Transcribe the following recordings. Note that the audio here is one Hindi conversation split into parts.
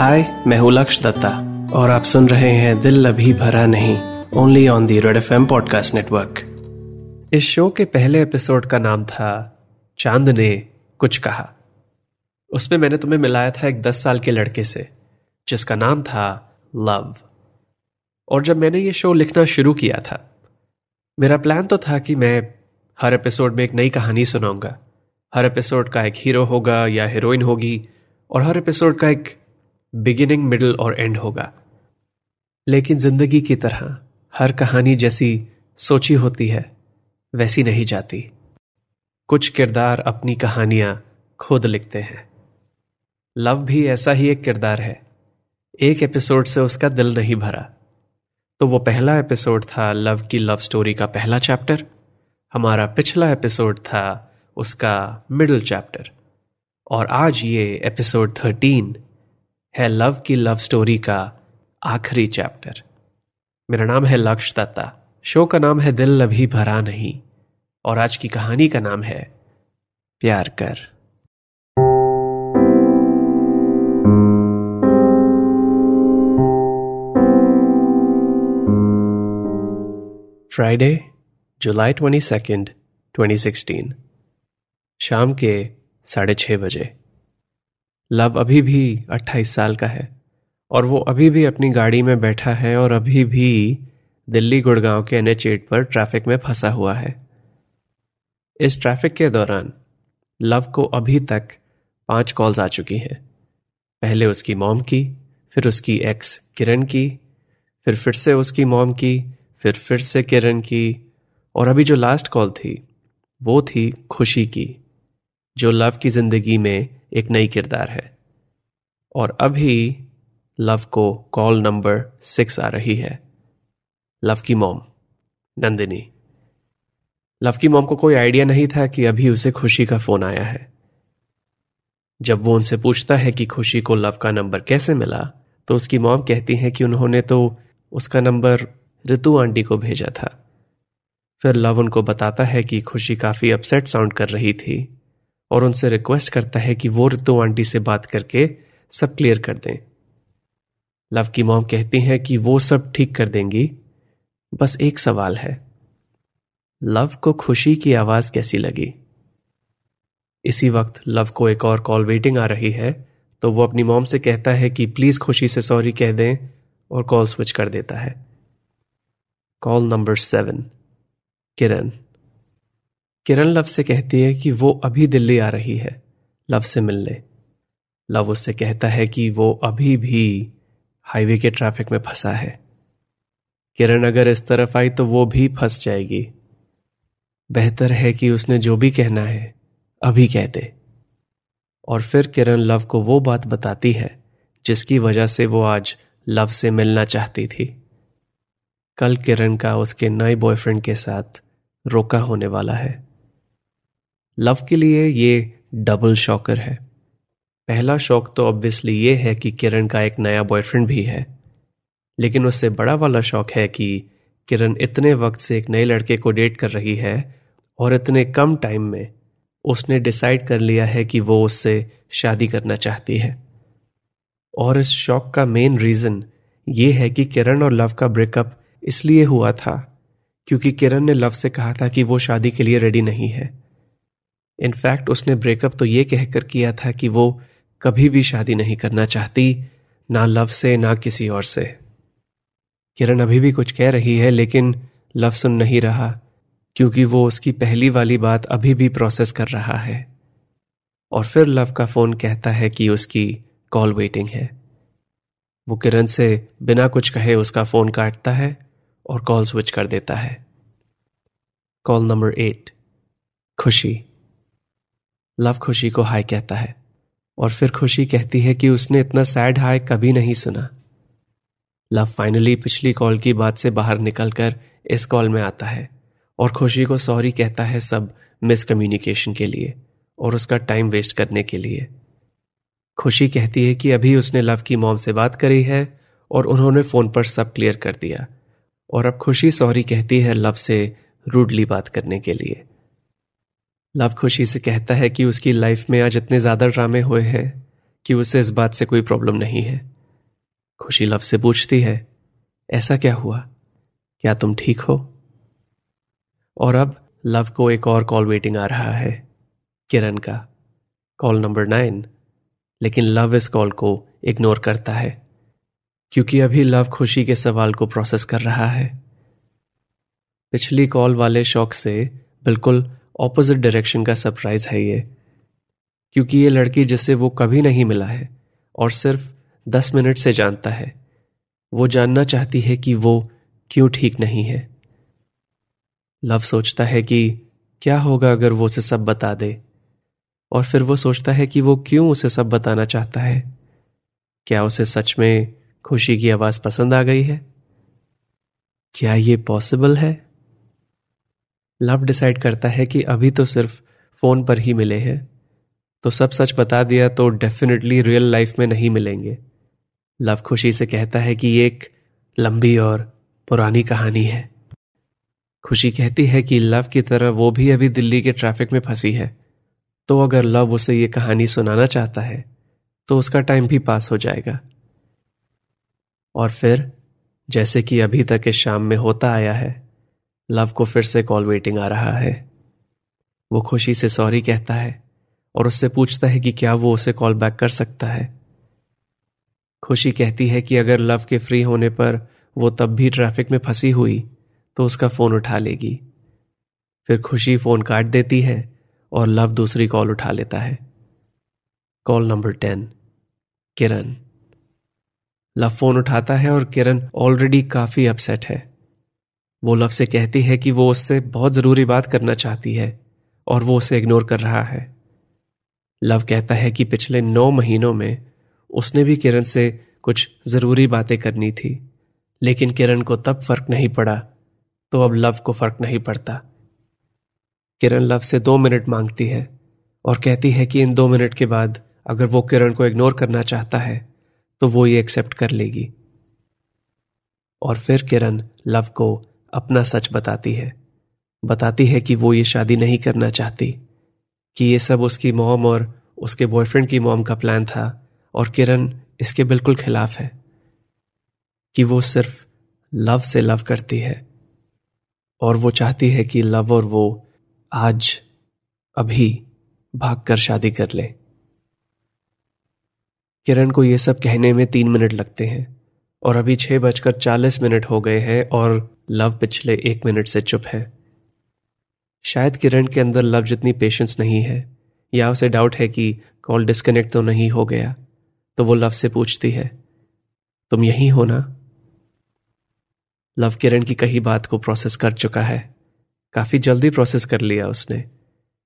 हाय मैं हूँ लक्ष दत्ता और आप सुन रहे हैं Dil Abhi Bhara Nahin only on the Red F M podcast network इस शो के पहले एपिसोड का नाम था, चाँद ने कुछ कहा। उसमें मैंने तुम्हें मिलाया था एक दस साल के लड़के से, जिसका नाम था लव और जब मैंने ये शो लिखना शुरू किया था, मेरा प्लान तो था कि मैं हर एपिसोड में एक नई कहानी सुनाऊँगा। हर एपिसोड का एक हीरो होगा या हीरोइन होगी, और हर एपिसोड का एक बिगिनिंग, मिडल और एंड होगा। लेकिन ज़िंदगी की तरह, हर कहानी जैसी सोची होती है, वैसी नहीं जाती। कुछ किरदार अपनी कहानियाँ खुद लिखते हैं। लव भी ऐसा ही एक किरदार है। एक एपिसोड से उसका दिल नहीं भरा। तो वो पहला एपिसोड था लव की लव स्टोरी का पहला चैप्टर। हमारा पिछला एपिसोड था उसका मिडिल चैप्टर। और आज ये एपिसोड थर्टीन है लव की लव स्टोरी का आखिरी चैप्टर। मेरा नाम है लक्ष दत्ता। शो का नाम है दिल अभी भरा नहीं। और आज की कहानी का नाम है प्यार कर। Friday, July twenty second, twenty sixteen, शाम के साढ़े छह बजे। लव अभी भी अट्ठाईस साल का है और वो अभी भी अपनी गाड़ी में बैठा है और अभी भी दिल्ली गुड़गांव के एट पर ट्रैफ़िक में फंसा हुआ है। इस ट्रैफ़िक के दौरान लव को अभी तक पाँच कॉल्स आ चुकी हैं। पहले उसकी मॉम की, फिर उसकी एक्स किरण की, फिर फिर से उसकी मॉम की, फिर फिर से किरण की और अभी जो लास्ट कॉल थी, वो थी खुशी की, जो लव की ज़िंदगी में एक नई किरदार है। और अभी लव को कॉल नंबर सिक्स आ रही है। लव की मॉम, नंदिनी। लव की मॉम को कोई आइडिया नहीं था कि अभी उसे खुशी का फ़ोन आया है। जब वो उनसे पूछता है कि खुशी को लव का नंबर कैसे मिला तो उसकी मॉम कहती है कि उन्होंने तो उसका नंबर ऋतु आंटी को भेजा था। फिर लव उनको बताता है कि खुशी काफ़ी अपसेट साउंड कर रही थी। और उनसे रिक्वेस्ट करता है कि वो ऋतु आंटी से बात करके सब क्लियर कर दें। लव की मॉम कहती हैं कि वो सब ठीक कर देंगी। बस एक सवाल है। लव को खुशी की आवाज़ कैसी लगी? इसी वक्त लव को एक और कॉल वेटिंग आ रही है तो वो अपनी मॉम से कहता है कि प्लीज़ खुशी से सॉरी कह दें और कॉल स्विच कर देता है। Call number seven Kiran. Kiran Luv से कहती है कि वो अभी दिल्ली आ रही है, लव से मिलने। लव उससे कहता है कि वो अभी भी हाईवे के ट्रैफ़िक में फंसा है। किरण अगर इस तरफ़ आई तो वो भी फंस जाएगी। बेहतर है कि उसने जो भी कहना है, अभी कह दे। और फिर किरण लव को वो बात बताती है, जिसकी वजह से वो आज लव से मिलना चाहती थी। कल किरण का उसके नए बॉयफ्रेंड के साथ रोका होने वाला है। लव के लिए ये डबल शॉकर है। पहला शौक तो ऑब्वियसली ये है कि किरण का एक नया बॉयफ्रेंड भी है। लेकिन उससे बड़ा वाला शौक है कि किरण इतने वक्त से एक नए लड़के को डेट कर रही है और इतने कम टाइम में उसने डिसाइड कर लिया है कि वो उससे शादी करना चाहती है। और इस शौक का मेन रीजन ये है कि किरण और लव का ब्रेकअप इसलिए हुआ था क्योंकि किरण ने लव से कहा था कि वो शादी के लिए रेडी नहीं है। इनफैक्ट उसने ब्रेकअप तो ये कहकर किया था कि वो कभी भी शादी नहीं करना चाहती, ना लव से, ना किसी और से। किरण अभी भी कुछ कह रही है, लेकिन लव सुन नहीं रहा, क्योंकि वो उसकी पहली वाली बात अभी भी प्रोसेस कर रहा है। और फिर लव का फ़ोन कहता है कि उसकी कॉल वेटिंग है। वो किरण से बिना कुछ कहे उसका फ़ोन काटता है और कॉल स्विच कर देता है। Call number eight Khushi. Luv Khushi को हाय कहता है और फिर खुशी कहती है कि उसने इतना सैड हाय कभी नहीं सुना। लव फाइनली पिछली कॉल की बात से बाहर निकलकर इस कॉल में आता है और खुशी को सॉरी कहता है सब मिसकम्युनिकेशन के लिए और उसका टाइम वेस्ट करने के लिए। खुशी कहती है कि अभी उसने लव की मॉम से बात करी है और उन्होंने फ़ोन पर सब क्लियर कर दिया और अब खुशी सॉरी कहती है लव से रूडली बात करने के लिए। लव खुशी से कहता है कि उसकी लाइफ में आज इतने ज़्यादा ड्रामे हुए हैं कि उसे इस बात से कोई प्रॉब्लम नहीं है। खुशी लव से पूछती है, ऐसा क्या हुआ? क्या तुम ठीक हो? और अब लव को एक और कॉल वेटिंग आ रहा है, किरण का। कॉल नंबर नाइन लेकिन लव इस कॉल को इग्नोर करता है, क्योंकि अभी लव खुशी के सवाल को प्रोसेस कर रहा है। पिछली कॉल वाले शौक से बिल्कुल ऑपोजिट डायरेक्शन का सरप्राइज़ है ये। क्योंकि ये लड़की जिसे वो कभी नहीं मिला है और सिर्फ़ दस मिनट से जानता है, वो जानना चाहती है कि वो क्यों ठीक नहीं है। लव सोचता है कि क्या होगा अगर वो उसे सब बता दे, और फिर वो सोचता है कि वो क्यों उसे सब बताना चाहता है। क्या उसे सच में खुशी की आवाज़ पसंद आ गई है? क्या ये पॉसिबल है? लव डिसाइड करता है कि अभी तो सिर्फ़ फ़ोन पर ही मिले हैं। तो सब सच बता दिया तो डेफिनेटली रियल लाइफ में नहीं मिलेंगे। लव खुशी से कहता है कि एक लंबी और पुरानी कहानी है। खुशी कहती है कि लव की तरह वो भी अभी दिल्ली के ट्रैफ़िक में फंसी है। तो अगर लव उसे ये कहानी सुनाना चाहता है तो उसका टाइम भी पास हो जाएगा। और फिर, जैसे कि अभी तक इस शाम में होता आया है लव को फिर से कॉल वेटिंग आ रहा है। वो खुशी से सॉरी कहता है और उससे पूछता है कि क्या वो उसे कॉल बैक कर सकता है। खुशी कहती है कि अगर लव के फ्री होने पर वो तब भी ट्रैफ़िक में फंसी हुई तो उसका फ़ोन उठा लेगी। फिर खुशी फ़ोन काट देती है और लव दूसरी कॉल उठा लेता है। Call number ten Kiran. Luv phone उठाता है और किरण ऑलरेडी काफ़ी अपसेट है। वो लव से कहती है कि वो उससे बहुत ज़रूरी बात करना चाहती है और वो उसे इग्नोर कर रहा है। लव कहता है कि पिछले नौ महीनों में उसने भी किरण से कुछ ज़रूरी बातें करनी थी, लेकिन किरण को तब फ़र्क नहीं पड़ा तो अब लव को फ़र्क नहीं पड़ता। किरण लव से दो मिनट मांगती है और कहती है कि इन दो मिनट के बाद अगर वो किरण को इग्नोर करना चाहता है तो वो ये एक्सेप्ट कर लेगी। और फिर किरण लव को अपना सच बताती है। बताती है कि वो ये शादी नहीं करना चाहती, कि ये सब उसकी मॉम और उसके बॉयफ्रेंड की मॉम का प्लान था और किरण इसके बिल्कुल खिलाफ है, कि वो सिर्फ़ लव से लव करती है और वो चाहती है कि लव और वो आज अभी भागकर शादी कर ले। किरण को यह सब कहने में तीन मिनट लगते हैं और अभी छह बजकर चालीस मिनट हो गए हैं और लव पिछले एक मिनट से चुप है। शायद किरण के अंदर लव जितनी पेशेंस नहीं है, या उसे डाउट है कि कॉल डिस्कनेक्ट तो नहीं हो गया तो वो लव से पूछती है, तुम यही हो ना? लव किरण की कही बात को प्रोसेस कर चुका है। काफ़ी जल्दी प्रोसेस कर लिया उसने।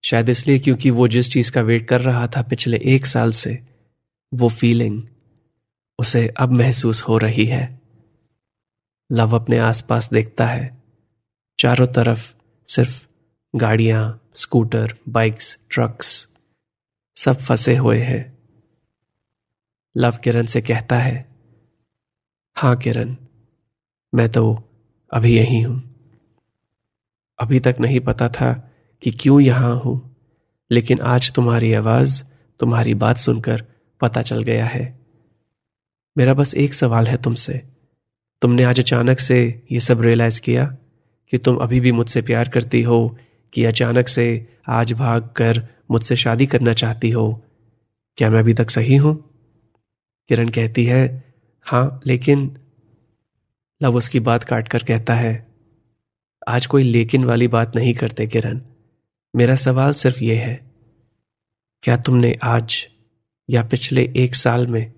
शायद इसलिए क्योंकि वो जिस चीज़ का वेट कर रहा था पिछले एक साल से, वो फीलिंग उसे अब महसूस हो रही है। लव अपने आसपास देखता है। चारों तरफ़ सिर्फ़ गाड़ियाँ, स्कूटर, बाइक्स, ट्रक्स सब फंसे हुए हैं। लव किरण से कहता है, हाँ किरण, मैं तो अभी यही हूँ। अभी तक नहीं पता था कि क्यों यहाँ हूँ, लेकिन आज तुम्हारी आवाज़, तुम्हारी बात सुनकर पता चल गया है। मेरा बस एक सवाल है तुमसे। तुमने आज अचानक से यह सब रियलाइज़ किया कि तुम अभी भी मुझसे प्यार करती हो, कि अचानक से आज भाग कर मुझसे शादी करना चाहती हो। क्या मैं अभी तक सही हूँ? किरण कहती है, हाँ, लेकिन लव उसकी बात काट कर कहता है, आज कोई लेकिन वाली बात नहीं करते किरण। मेरा सवाल सिर्फ़ यह है, क्या तुमने आज या पिछले एक साल में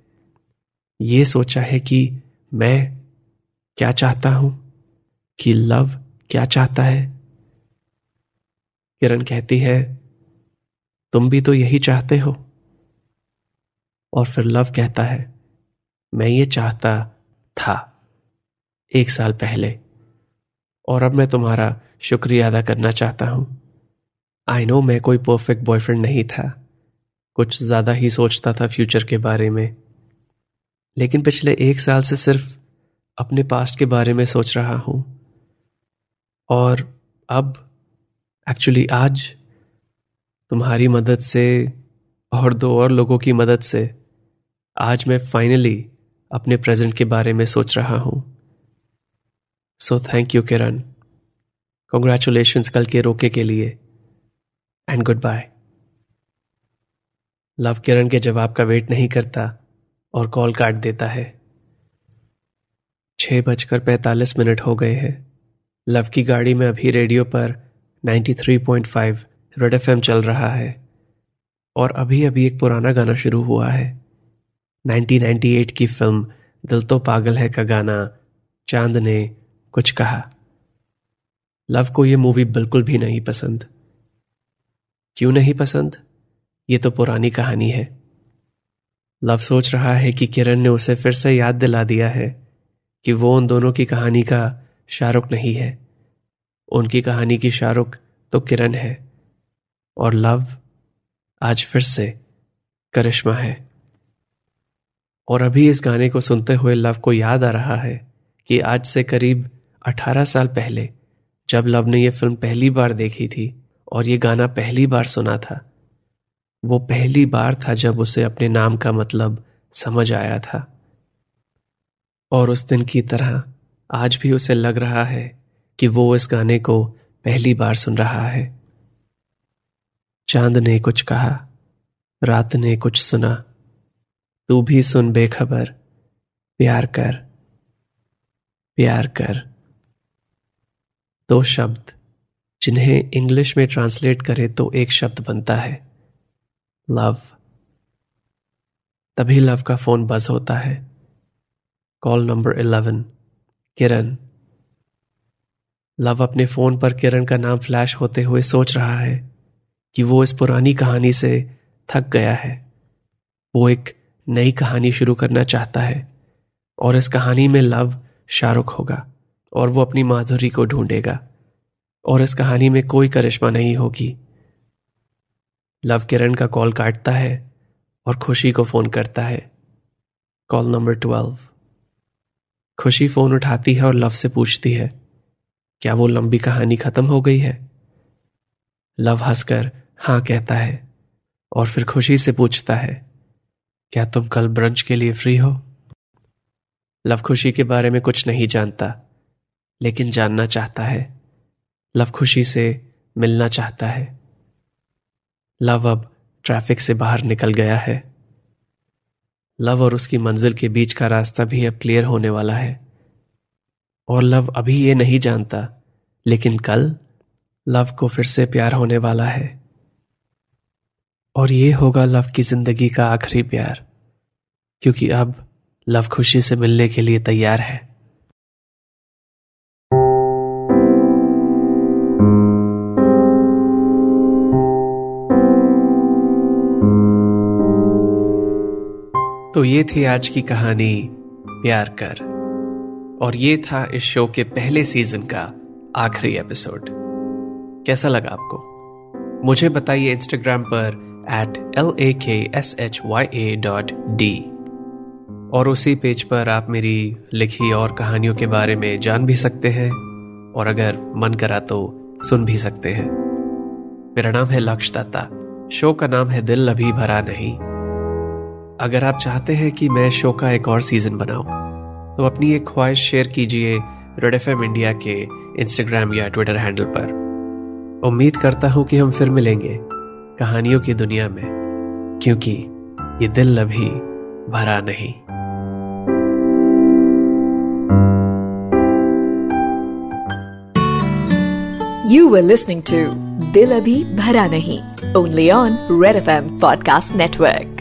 यह सोचा है कि मैं क्या चाहता हूँ? कि लव क्या चाहता है? किरण कहती है, तुम भी तो यही चाहते हो? और फिर लव कहता है, मैं ये चाहता था एक साल पहले, और अब मैं तुम्हारा शुक्रिया अदा करना चाहता हूँ। आई नो मैं कोई परफेक्ट बॉयफ्रेंड नहीं था। कुछ ज़्यादा ही सोचता था फ्यूचर के बारे में। लेकिन पिछले एक साल से सिर्फ़ अपने पास्ट के बारे में सोच रहा हूँ। और अब एक्चुअली आज, तुम्हारी मदद से और दो और लोगों की मदद से आज मैं फाइनली अपने प्रेजेंट के बारे में सोच रहा हूँ। So thank you Kiran congratulation कल के रोके के लिए। And good bye Luv Kiran के जवाब का वेट नहीं करता और कॉल काट देता है। छह बजकर पैंतालीस मिनट हो गए हैं। लव की गाड़ी में अभी रेडियो पर 93.5 रेड एफएम चल रहा है और अभी अभी एक पुराना गाना शुरू हुआ है। 1998 की फ़िल्म दिल तो पागल है का गाना चाँद ने कुछ कहा। लव को यह मूवी बिल्कुल भी नहीं पसंद। क्यों नहीं पसंद? ये तो पुरानी कहानी है। लव सोच रहा है कि किरण ने उसे फिर से याद दिला दिया है। कि वो उन दोनों की कहानी का शाहरुख नहीं है। उनकी कहानी की शाहरुख तो किरण है और लव आज फिर से करिश्मा है। और अभी इस गाने को सुनते हुए लव को याद आ रहा है कि आज से करीब 18 साल पहले जब लव ने यह फ़िल्म पहली बार देखी थी और ये गाना पहली बार सुना था, वो पहली बार था जब उसे अपने नाम का मतलब समझ आया था। और उस दिन की तरह आज भी उसे लग रहा है कि वो इस गाने को पहली बार सुन रहा है। चाँद ने कुछ कहा, रात ने कुछ सुना। तू भी सुन बेखबर, प्यार कर प्यार कर। दो शब्द, जिन्हें इंग्लिश में ट्रांसलेट करे तो एक शब्द बनता है, लव। तभी लव का फ़ोन बज होता है। Call number eleven Kiran Luv अपने फ़ोन पर किरण का नाम फ्लैश होते हुए सोच रहा है कि वो इस पुरानी कहानी से थक गया है। वो एक नई कहानी शुरू करना चाहता है और इस कहानी में लव शाहरुख होगा और वो अपनी माधुरी को ढूंढेगा और इस कहानी में कोई करिश्मा नहीं होगी। लव किरण का कॉल काटता है और खुशी को फ़ोन करता है। Call number twelve Khushi phone उठाती है और लव से पूछती है, क्या वो लंबी कहानी खत्म हो गई है? लव हंसकर, हाँ, कहता है और फिर खुशी से पूछता है, क्या तुम कल ब्रंच के लिए फ्री हो? लव खुशी के बारे में कुछ नहीं जानता, लेकिन जानना चाहता है। लव खुशी से मिलना चाहता है। लव अब ट्रैफ़िक से बाहर निकल गया है। लव और उसकी मंजिल के बीच का रास्ता भी अब क्लियर होने वाला है। और लव अभी ये नहीं जानता, लेकिन कल लव को फिर से प्यार होने वाला है। और ये होगा लव की ज़िंदगी का आखिरी प्यार, क्योंकि अब लव खुशी से मिलने के लिए तैयार है। तो ये थी आज की कहानी, प्यार कर। और ये था इस शो के पहले सीज़न का आखिरी एपिसोड। कैसा लगा आपको? मुझे बताइए इंस्टाग्राम पर at L A K S H Y A dot D और उसी पेज पर आप मेरी लिखी और कहानियों के बारे में जान भी सकते हैं, और अगर मन करा तो सुन भी सकते हैं। मेरा नाम है लक्ष दत्ता शो का नाम है दिल अभी भरा नहीं। अगर आप चाहते हैं कि मैं शो का एक और सीज़न बनाऊँ तो अपनी एक ख्वाहिश शेयर कीजिए रेड एफएम इंडिया के इंस्टाग्राम या ट्विटर हैंडल पर उम्मीद करता हूँ कि हम फिर मिलेंगे कहानियों की दुनिया में क्योंकि ये दिल अभी भरा नहीं You were listening to Dil Abhi Bhara Nahi, only on Red FM Podcast Network.